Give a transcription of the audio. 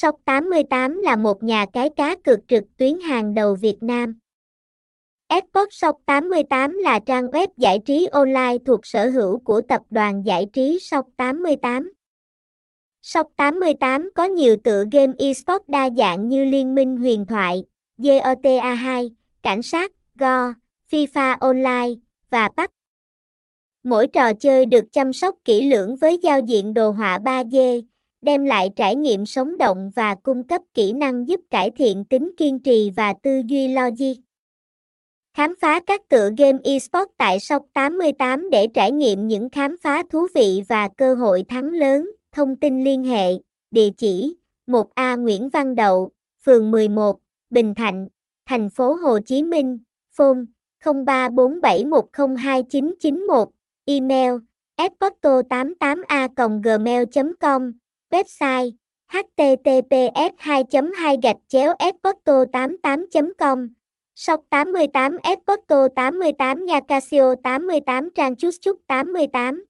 Sóc 88 là một nhà cái cá cược trực tuyến hàng đầu Việt Nam. Sport Sóc 88 là trang web giải trí online thuộc sở hữu của tập đoàn giải trí Sóc 88. Sóc 88 có nhiều tựa game eSports đa dạng như Liên minh huyền thoại, GTA 2, Cảnh sát, Go, FIFA Online và PUBG. Mỗi trò chơi được chăm sóc kỹ lưỡng với giao diện đồ họa 3D, đem lại trải nghiệm sống động và cung cấp kỹ năng giúp cải thiện tính kiên trì và tư duy logic. Khám phá các tựa game eSports tại Shop 88 để trải nghiệm những khám phá thú vị và cơ hội thắng lớn. Thông tin liên hệ, địa chỉ 1A Nguyễn Văn Đậu, phường 11, Bình Thạnh, thành phố Hồ Chí Minh, phone 0347102991, email esporto88a gmail com website https 2 2 gạch chéo esporto 88 com. Sóc 88 Esporto 88 Nhà Casio 88 Trang Chút Chút 88